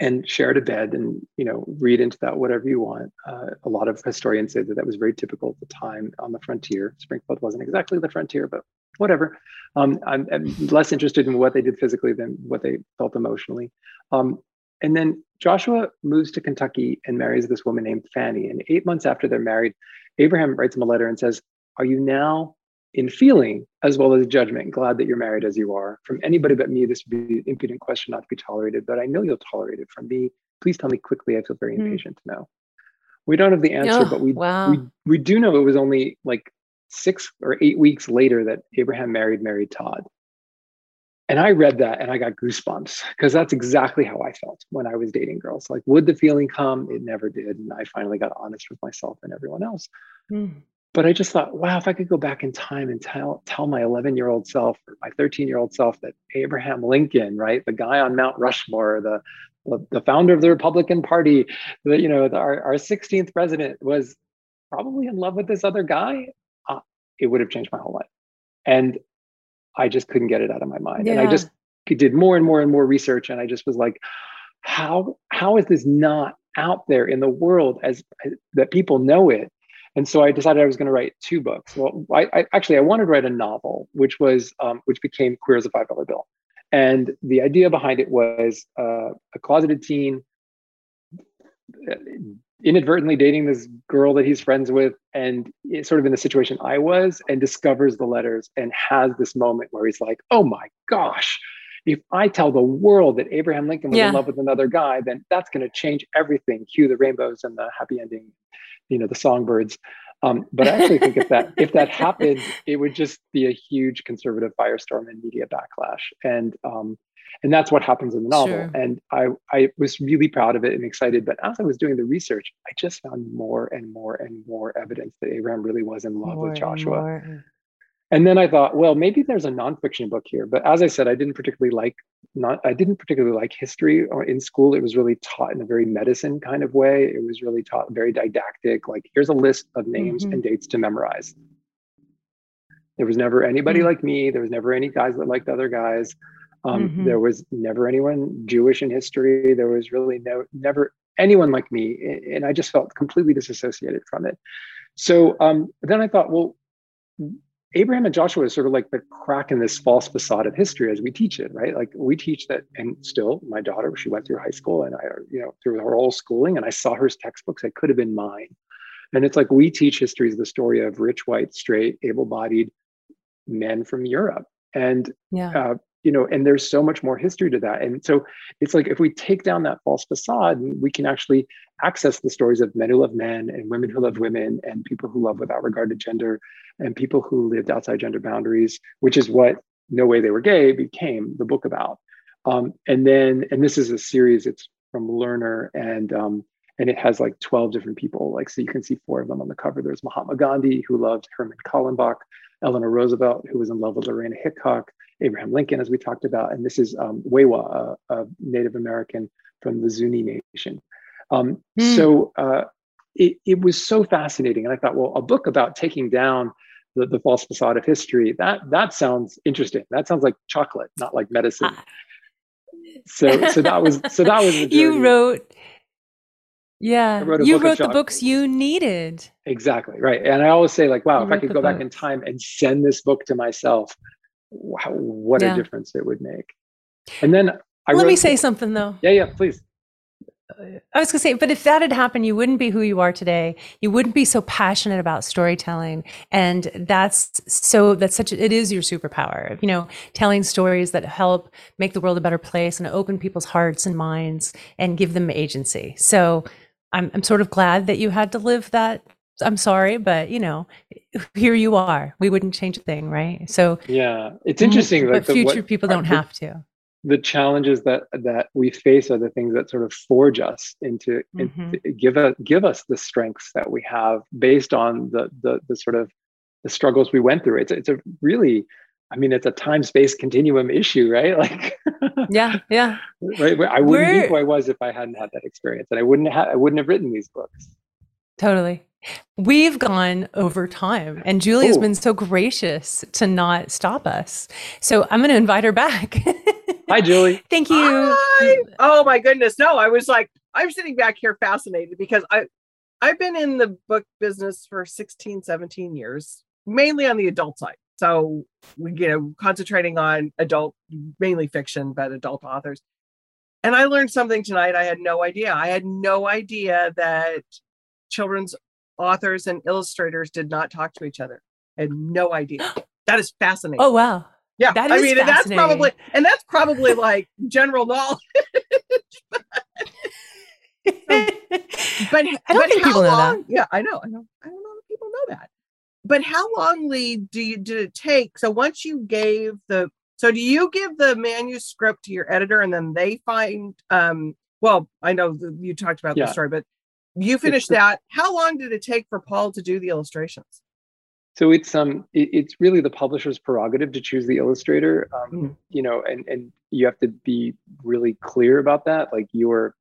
[SPEAKER 3] and shared a bed and you know read into that whatever you want. Uh, a lot of historians say that that was very typical at the time on the frontier. Springfield wasn't exactly the frontier but whatever. Um, I'm, I'm, less interested in what they did physically than what they felt emotionally. Um, and then Joshua moves to Kentucky and marries this woman named Fanny. And eight months after they're married, Abraham writes him a letter and says, Are you now in feeling as well as judgment glad that you're married as you are? From anybody but me, this would be an impudent question not to be tolerated, but I know you'll tolerate it from me. Please tell me quickly. I feel very mm. impatient to know. We don't have the answer, oh, but we, wow. we we do know it was only like six or eight weeks later that Abraham married Mary Todd. And I read that and I got goosebumps because that's exactly how I felt when I was dating girls. Like, would the feeling come? It never did. And I finally got honest with myself and everyone else. Mm. But I just thought, wow, if I could go back in time and tell tell my 11 year old self or my 13 year old self that Abraham Lincoln, right, the guy on Mount Rushmore, the the founder of the Republican Party, that you know, the, our, our 16th president was probably in love with this other guy, uh, it would have changed my whole life. And I just couldn't get it out of my mind. Yeah. And I just did more and more and more research. And I just was like, how how is this not out there in the world as that people know it? And so I decided I was going to write two books. Well, I, I, actually I wanted to write a novel, which was um, which became Queer as a Five Dollar Bill. And the idea behind it was uh, a closeted teen inadvertently dating this girl that he's friends with and sort of in the situation I was and discovers the letters and has this moment where he's like, oh my gosh, if I tell the world that Abraham Lincoln was yeah. in love with another guy, then that's going to change everything. Cue the rainbows and the happy ending, you know, the songbirds. Um, but I actually think if that if that happened, it would just be a huge conservative firestorm and media backlash. And um, and that's what happens in the novel sure. and i i was really proud of it and excited but as i was doing the research i just found more and more and more evidence that abraham really was in love more with joshua and, then i thought well maybe there's a nonfiction book here but as i said i didn't particularly like not i didn't particularly like history in school it was really taught in a very medicine kind of way it was really taught very didactic like here's a list of names mm-hmm. and dates to memorize there was never anybody mm-hmm. like me there was never any guys that liked other guys um, mm-hmm. There was never anyone Jewish in history. There was really no never anyone like me, and I just felt completely disassociated from it. So um, then I thought, well, Abraham and Joshua is sort of like the crack in this false facade of history as we teach it, right? Like we teach that, and still, my daughter, she went through high school, and I, you know, through her whole schooling, and I saw her textbooks that could have been mine. And it's like we teach history is the story of rich, white, straight, able-bodied men from Europe, and yeah. uh, you know and there's so much more history to that. And so it's like if we take down that false facade we can actually access the stories of men who love men and women who love women and people who love without regard to gender and people who lived outside gender boundaries which is what no way they were gay became the book about. Um, and then and this is a series it's from Lerner and um, and it has like 12 different people. Like so you can see four of them on the cover. There's mahatma gandhi who loved herman kallenbach eleanor roosevelt who was in love with lorena hickok Abraham Lincoln, as we talked about, and this is um, We'wha, a, a, Native American from the Zuni Nation. Um, mm. So uh, it, it, was so fascinating, and I thought, well, a book about taking down the, the, false facade of history that that sounds interesting. That sounds like chocolate, not like medicine. Ah. So so that was so that was
[SPEAKER 1] you wrote Yeah.
[SPEAKER 3] wrote
[SPEAKER 1] you wrote the books you needed.
[SPEAKER 3] Exactly right. And I always say, like, wow,
[SPEAKER 1] You
[SPEAKER 3] if I could go back in time and send this book to myself, wow, what
[SPEAKER 1] Yeah.
[SPEAKER 3] a difference it would make. And then I
[SPEAKER 1] Let me say something though.
[SPEAKER 3] yeah, yeah, please.
[SPEAKER 1] I was going to say, but if that had happened, you wouldn't be who you are today. You wouldn't be so passionate about storytelling. And that's so, that's such, a, it is your superpower, you know, telling stories that help make the world a better place and open people's hearts and minds and give them agency. So I'm, I'm sort of glad that you had to live that. I'm sorry, but you know, here you are. We wouldn't change a thing, right? So,
[SPEAKER 3] Yeah, it's mm, interesting.
[SPEAKER 1] but
[SPEAKER 3] the-
[SPEAKER 1] future
[SPEAKER 3] what-
[SPEAKER 1] people don't
[SPEAKER 3] the-
[SPEAKER 1] have to.
[SPEAKER 3] the challenges that that we face are the things that sort of forge us into, into mm-hmm. give us give us the strengths that we have based on the the the sort of the struggles we went through. It's it's a really I mean, it's a time space continuum issue, right? Like,
[SPEAKER 1] Yeah, yeah.
[SPEAKER 3] right. I wouldn't
[SPEAKER 1] We're-
[SPEAKER 3] be who I was if I hadn't had that experience, and I wouldn't have I wouldn't have written these books.
[SPEAKER 1] Totally. We've gone over time, and Julie has been so gracious to not stop us. So I'm going to invite her back.
[SPEAKER 3] Hi, Julie.
[SPEAKER 1] Thank you.
[SPEAKER 4] Hi. Oh my goodness. No, I was like, I'm sitting back here fascinated because I I've been in the book business for 16, 17 years, mainly on the adult side. So we, you know, concentrating on adult, mainly fiction, but adult authors. And I learned something tonight I had no idea. I had no idea that children's authors and illustrators did not talk to each other. I had no idea. That is fascinating.
[SPEAKER 1] Oh, wow.
[SPEAKER 4] yeah.
[SPEAKER 1] that
[SPEAKER 4] I
[SPEAKER 1] is
[SPEAKER 4] mean, and that's probably and that's probably like general knowledge. But
[SPEAKER 1] I don't
[SPEAKER 4] but
[SPEAKER 1] think
[SPEAKER 4] how
[SPEAKER 1] people know that.
[SPEAKER 4] long, Yeah, I know, I know, I don't know if people know that. But how long, Lee, do you did it take? So once you gave the, so do you give the manuscript to your editor and then they find? um Well, I know that you talked about
[SPEAKER 3] Yeah.
[SPEAKER 4] the story, but you finished that. How long did it take for Paul to do the illustrations?
[SPEAKER 3] So it's um it, it's really the publisher's prerogative to choose the illustrator. Um,
[SPEAKER 4] Mhm.
[SPEAKER 3] You know, and and you have to be really clear about that. Like you're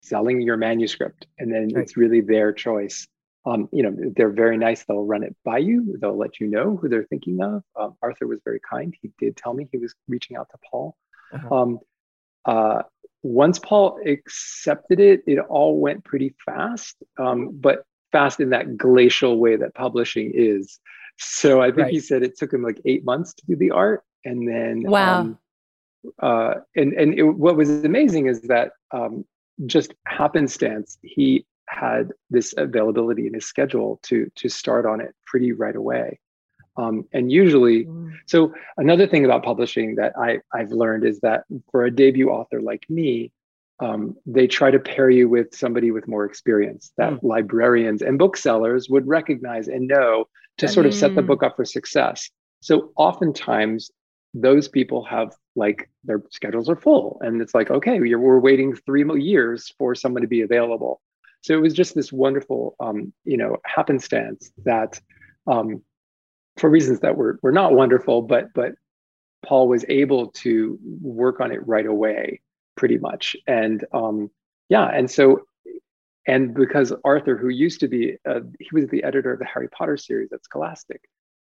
[SPEAKER 3] selling your manuscript, and then
[SPEAKER 4] Right.
[SPEAKER 3] it's really their choice. Um, you know, they're very nice. They'll run it by you. They'll let you know who they're thinking of. Um, Arthur was very kind. He did tell me he was reaching out to Paul.
[SPEAKER 4] Uh-huh.
[SPEAKER 3] Um, uh, once Paul accepted it, it all went pretty fast, um, but fast in that glacial way that publishing is. So I think he said it took him like eight months to do the art, and then
[SPEAKER 1] Wow.
[SPEAKER 3] um, uh, and and it, what was amazing is that um, just happenstance he had this availability in his schedule to to start on it pretty right away. Um, and usually, so another thing about publishing that I, I've learned is that for a debut author like me, um, they try to pair you with somebody with more experience that librarians and booksellers would recognize and know to sort of set the
[SPEAKER 1] Mm.
[SPEAKER 3] book up for success. So oftentimes those people have like their schedules are full and it's like, okay, you're, we're waiting three years for someone to be available. So it was just this wonderful, um, you know, happenstance that um, for reasons that were, were not wonderful, but but Paul was able to work on it right away, pretty much. And um, yeah, and so and because Arthur, who used to be, uh, he was the editor of the Harry Potter series at Scholastic,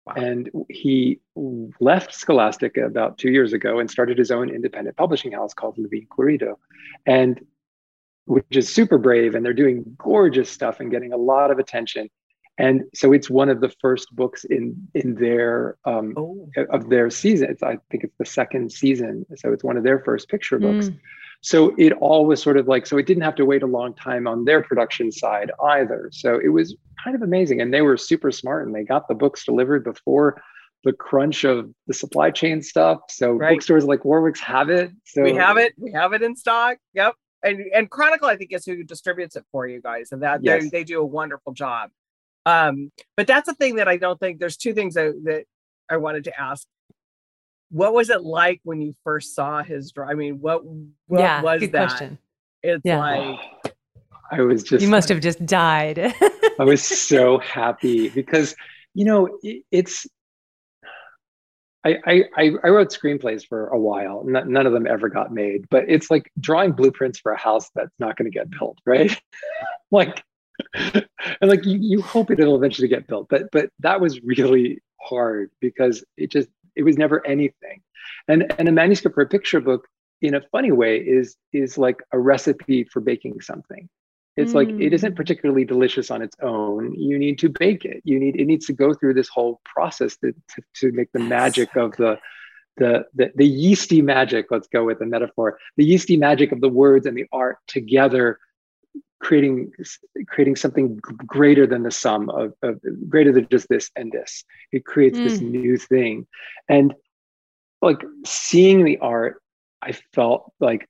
[SPEAKER 4] Wow.
[SPEAKER 3] and he left Scholastic about two years ago and started his own independent publishing house called Levine Querido, and which is super brave, and they're doing gorgeous stuff and getting a lot of attention. And so it's one of the first books in in their um,
[SPEAKER 4] Oh,
[SPEAKER 3] of their season. It's, I think it's the second season, so it's one of their first picture books.
[SPEAKER 1] Mm.
[SPEAKER 3] So it all was sort of like so it didn't have to wait a long time on their production side either. So it was kind of amazing, and they were super smart, and they got the books delivered before the crunch of the supply chain stuff. So
[SPEAKER 4] Right.
[SPEAKER 3] bookstores like Warwick's have it. So
[SPEAKER 4] we have it. We have it in stock. Yep. And and Chronicle, I think, is who distributes it for you guys, and that
[SPEAKER 3] Yes.
[SPEAKER 4] they do a wonderful job. Um, but that's the thing that I don't think. There's two things that, that I wanted to ask. What was it like when you first saw his draw? I mean, what what
[SPEAKER 1] yeah,
[SPEAKER 4] was
[SPEAKER 1] good
[SPEAKER 4] that?
[SPEAKER 1] question.
[SPEAKER 4] It's
[SPEAKER 1] Yeah.
[SPEAKER 4] like
[SPEAKER 3] I was just
[SPEAKER 1] You must have just died.
[SPEAKER 3] I was so happy because you know it, it's. I, I I I wrote screenplays for a while. N- none of them ever got made, but it's like drawing blueprints for a house that's not going to get built, right? like, and like you, you hope it'll eventually get built, but but that was really hard because it just it was never anything, and and a manuscript for a picture book in a funny way is is like a recipe for baking something It's like it isn't
[SPEAKER 1] Mm.
[SPEAKER 3] particularly delicious on its own. You need to bake it. You need it needs to go through this whole process to, to, to make the
[SPEAKER 1] That's
[SPEAKER 3] magic
[SPEAKER 1] so
[SPEAKER 3] of the, the the the yeasty magic. Let's go with the metaphor. The yeasty magic of the words and the art together, creating creating something greater than the sum of, of greater than just this and this. It creates this
[SPEAKER 1] Mm.
[SPEAKER 3] new thing, and like seeing the art, I felt like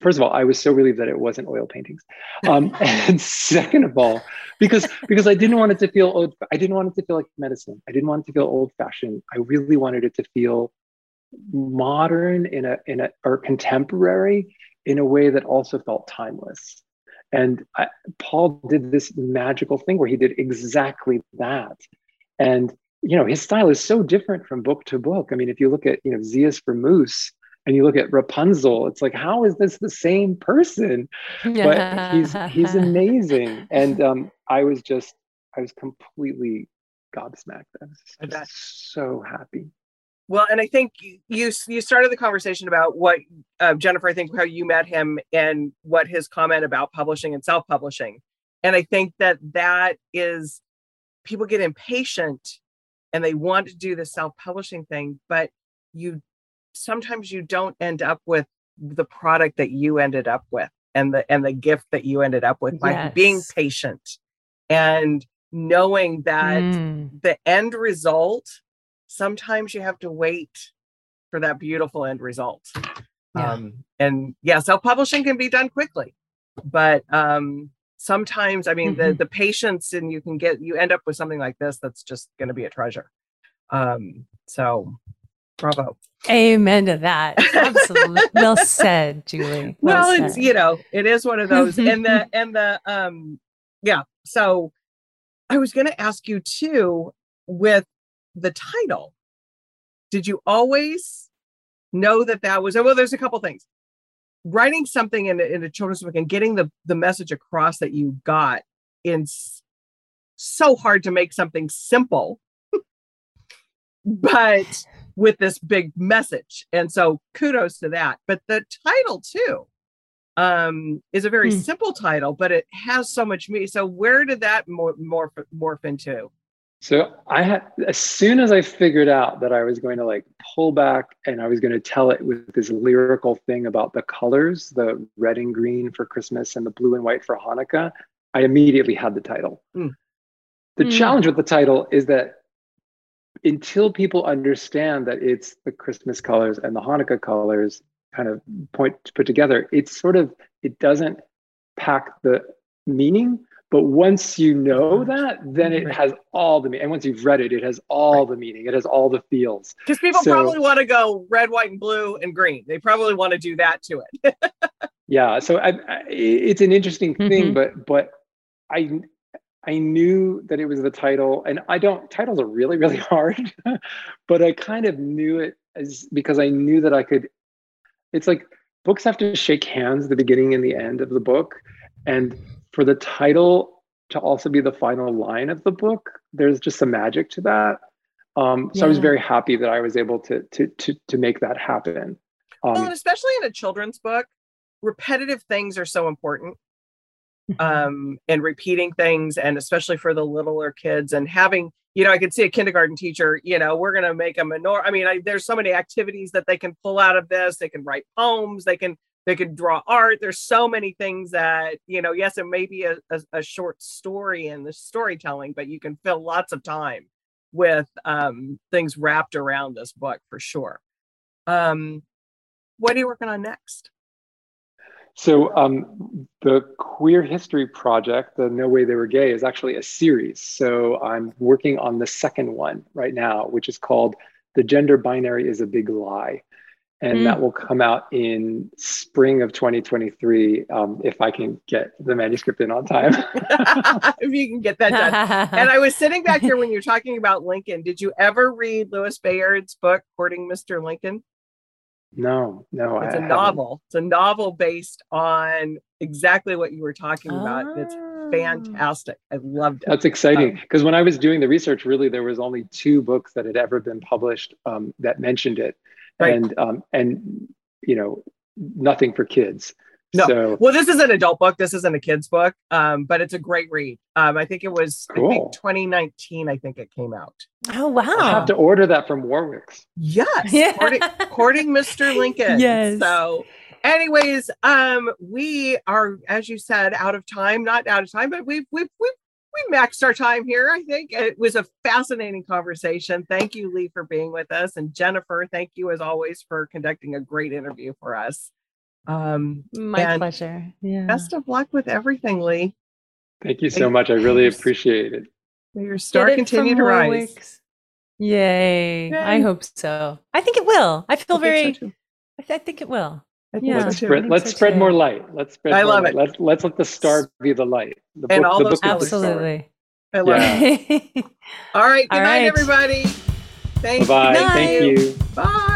[SPEAKER 3] first of all, I was so relieved that it wasn't oil paintings. Um, and second of all, because because I didn't want it to feel old, I didn't want it to feel like medicine. I didn't want it to feel old fashioned. I really wanted it to feel modern in a in a or contemporary in a way that also felt timeless. And I, Paul did this magical thing where he did exactly that. And you know, his style is so different from book to book. I mean, if you look at you know Z Is for Moose and you look at Rapunzel, it's like, how is this the same person? But he's he's amazing. And um, I was just I was completely gobsmacked. I was
[SPEAKER 4] I bet.
[SPEAKER 3] just so happy.
[SPEAKER 4] Well, and I think you you started the conversation about what uh, Jennifer. I think how you met him and what his comment about publishing and self publishing, and I think that that is people get impatient and they want to do the self publishing thing, but you sometimes you don't end up with the product that you ended up with and the and the gift that you ended up with by being patient and knowing that
[SPEAKER 1] Mm.
[SPEAKER 4] the end result sometimes you have to wait for that beautiful end result
[SPEAKER 1] Yeah.
[SPEAKER 4] um and yeah self-publishing can be done quickly but um sometimes i mean the
[SPEAKER 1] Mhm.
[SPEAKER 4] the patience and you can get you end up with something like this that's just going to be a treasure um so bravo
[SPEAKER 1] Amen to that. Absolutely. well said, Julie.
[SPEAKER 4] well,
[SPEAKER 1] Well
[SPEAKER 4] it's you know it is one of those and the and the um yeah so i was going to ask you too with the title. Did you always know that that was well there's a couple things. Writing something in, a- in a children's book and getting the the message across that you got in so hard to make something simple but with this big message. And so kudos to that. But the title too um is a very
[SPEAKER 1] Hmm.
[SPEAKER 4] simple title but it has so much meaning so where did that mor- morph morph into
[SPEAKER 3] So I had as soon as I figured out that I was going to like pull back and I was going to tell it with this lyrical thing about the colors, the red and green for Christmas and the blue and white for Hanukkah, I immediately had the title.
[SPEAKER 4] Mm.
[SPEAKER 3] The
[SPEAKER 1] Mm.
[SPEAKER 3] challenge with the title is that until people understand that it's the Christmas colors and the Hanukkah colors kind of point to put together, it's sort of it doesn't pack the meaning. But once you know that, then it has all the meaning. And once you've read it, it has all the meaning. It has all the feels.
[SPEAKER 4] because people
[SPEAKER 3] So-
[SPEAKER 4] probably want to go red white and blue and green they probably want to do that to it
[SPEAKER 3] Yeah. So I, I, it's an interesting thing,
[SPEAKER 1] Mhm.
[SPEAKER 3] but but I I knew that it was the title, and I don't titles are really really hard, but I kind of knew it as because I knew that I could. It's like books have to shake hands the beginning and the end of the book, and for the title to also be the final line of the book, there's just some magic to that. Um, so I was very happy that I was able to to to to make that happen. Um,
[SPEAKER 4] well and especially in a children's book repetitive things are so important um and repeating things and especially for the littler kids and having you know i could see a kindergarten teacher you know we're going to make a minor i mean I, there's so many activities that they can pull out of this they can write poems they can they can draw art. There's so many things that you know yes it may be a, a, a short story in the storytelling but you can fill lots of time with um things wrapped around this book for sure. Um what are you working on next?
[SPEAKER 3] So um, the Queer History Project, the No Way They Were Gay, is actually a series. So I'm working on the second one right now, which is called "The Gender Binary Is a Big Lie," and
[SPEAKER 1] Mm.
[SPEAKER 3] that will come out in spring of 2023 um, if I can get the manuscript in on time.
[SPEAKER 4] if you can get that done and I was sitting back here when you're talking about Lincoln. Did you ever read Louis Bayard's book, Courting Mr. Lincoln?
[SPEAKER 3] no, no,
[SPEAKER 4] It's
[SPEAKER 3] I
[SPEAKER 4] a
[SPEAKER 3] haven't.
[SPEAKER 4] novel. It's a novel based on exactly what you were talking about.
[SPEAKER 1] Ah.
[SPEAKER 4] It's fantastic. I loved it.
[SPEAKER 3] That's exciting
[SPEAKER 4] Um,
[SPEAKER 3] because when I was doing the research, really there was only two books that had ever been published um, that mentioned it,
[SPEAKER 4] Right.
[SPEAKER 3] and um, and you know nothing for kids.
[SPEAKER 4] No.
[SPEAKER 3] So
[SPEAKER 4] Well, this is an adult book. This isn't a kid's book, um, but it's a great read. Um, I think it was I think 2019. I think it came out.
[SPEAKER 1] Oh wow.
[SPEAKER 3] I'll have to order that from Warwick's.
[SPEAKER 4] Yes,
[SPEAKER 1] Yeah.
[SPEAKER 4] courting, courting Mr. Lincoln.
[SPEAKER 1] Yes.
[SPEAKER 4] So, anyways, um, we are, as you said, out of time. Not out of time, but we've we've we've we maxed our time here. I think it was a fascinating conversation. Thank you, Lee, for being with us, and Jennifer, thank you as always for conducting a great interview for us. Um,
[SPEAKER 1] My pleasure. Yeah.
[SPEAKER 4] best of luck with everything, Lee.
[SPEAKER 3] Thank you so much. I really appreciate it.
[SPEAKER 4] May your
[SPEAKER 1] Get
[SPEAKER 4] star
[SPEAKER 1] it
[SPEAKER 4] continue
[SPEAKER 1] from
[SPEAKER 4] to rise.
[SPEAKER 1] Warwick's. Yay. I hope so. I think it will. I feel
[SPEAKER 4] I
[SPEAKER 1] very,
[SPEAKER 4] so.
[SPEAKER 1] I, th- I think it will.
[SPEAKER 4] I think
[SPEAKER 1] Yeah.
[SPEAKER 3] Let's spread, let's
[SPEAKER 1] so
[SPEAKER 3] spread
[SPEAKER 1] too.
[SPEAKER 3] more light. Let's spread
[SPEAKER 4] I
[SPEAKER 3] more
[SPEAKER 4] love
[SPEAKER 3] light.
[SPEAKER 4] it.
[SPEAKER 3] Let's let's let the star be the light. The
[SPEAKER 4] And
[SPEAKER 3] book,
[SPEAKER 4] all
[SPEAKER 3] the
[SPEAKER 4] those
[SPEAKER 3] book is the star.
[SPEAKER 1] Absolutely.
[SPEAKER 4] I love
[SPEAKER 3] Yeah.
[SPEAKER 4] it. All right. Good
[SPEAKER 1] All
[SPEAKER 4] night,
[SPEAKER 1] right.
[SPEAKER 4] everybody. Thank
[SPEAKER 3] Bye bye.
[SPEAKER 1] Good
[SPEAKER 3] Thank you.
[SPEAKER 4] Bye.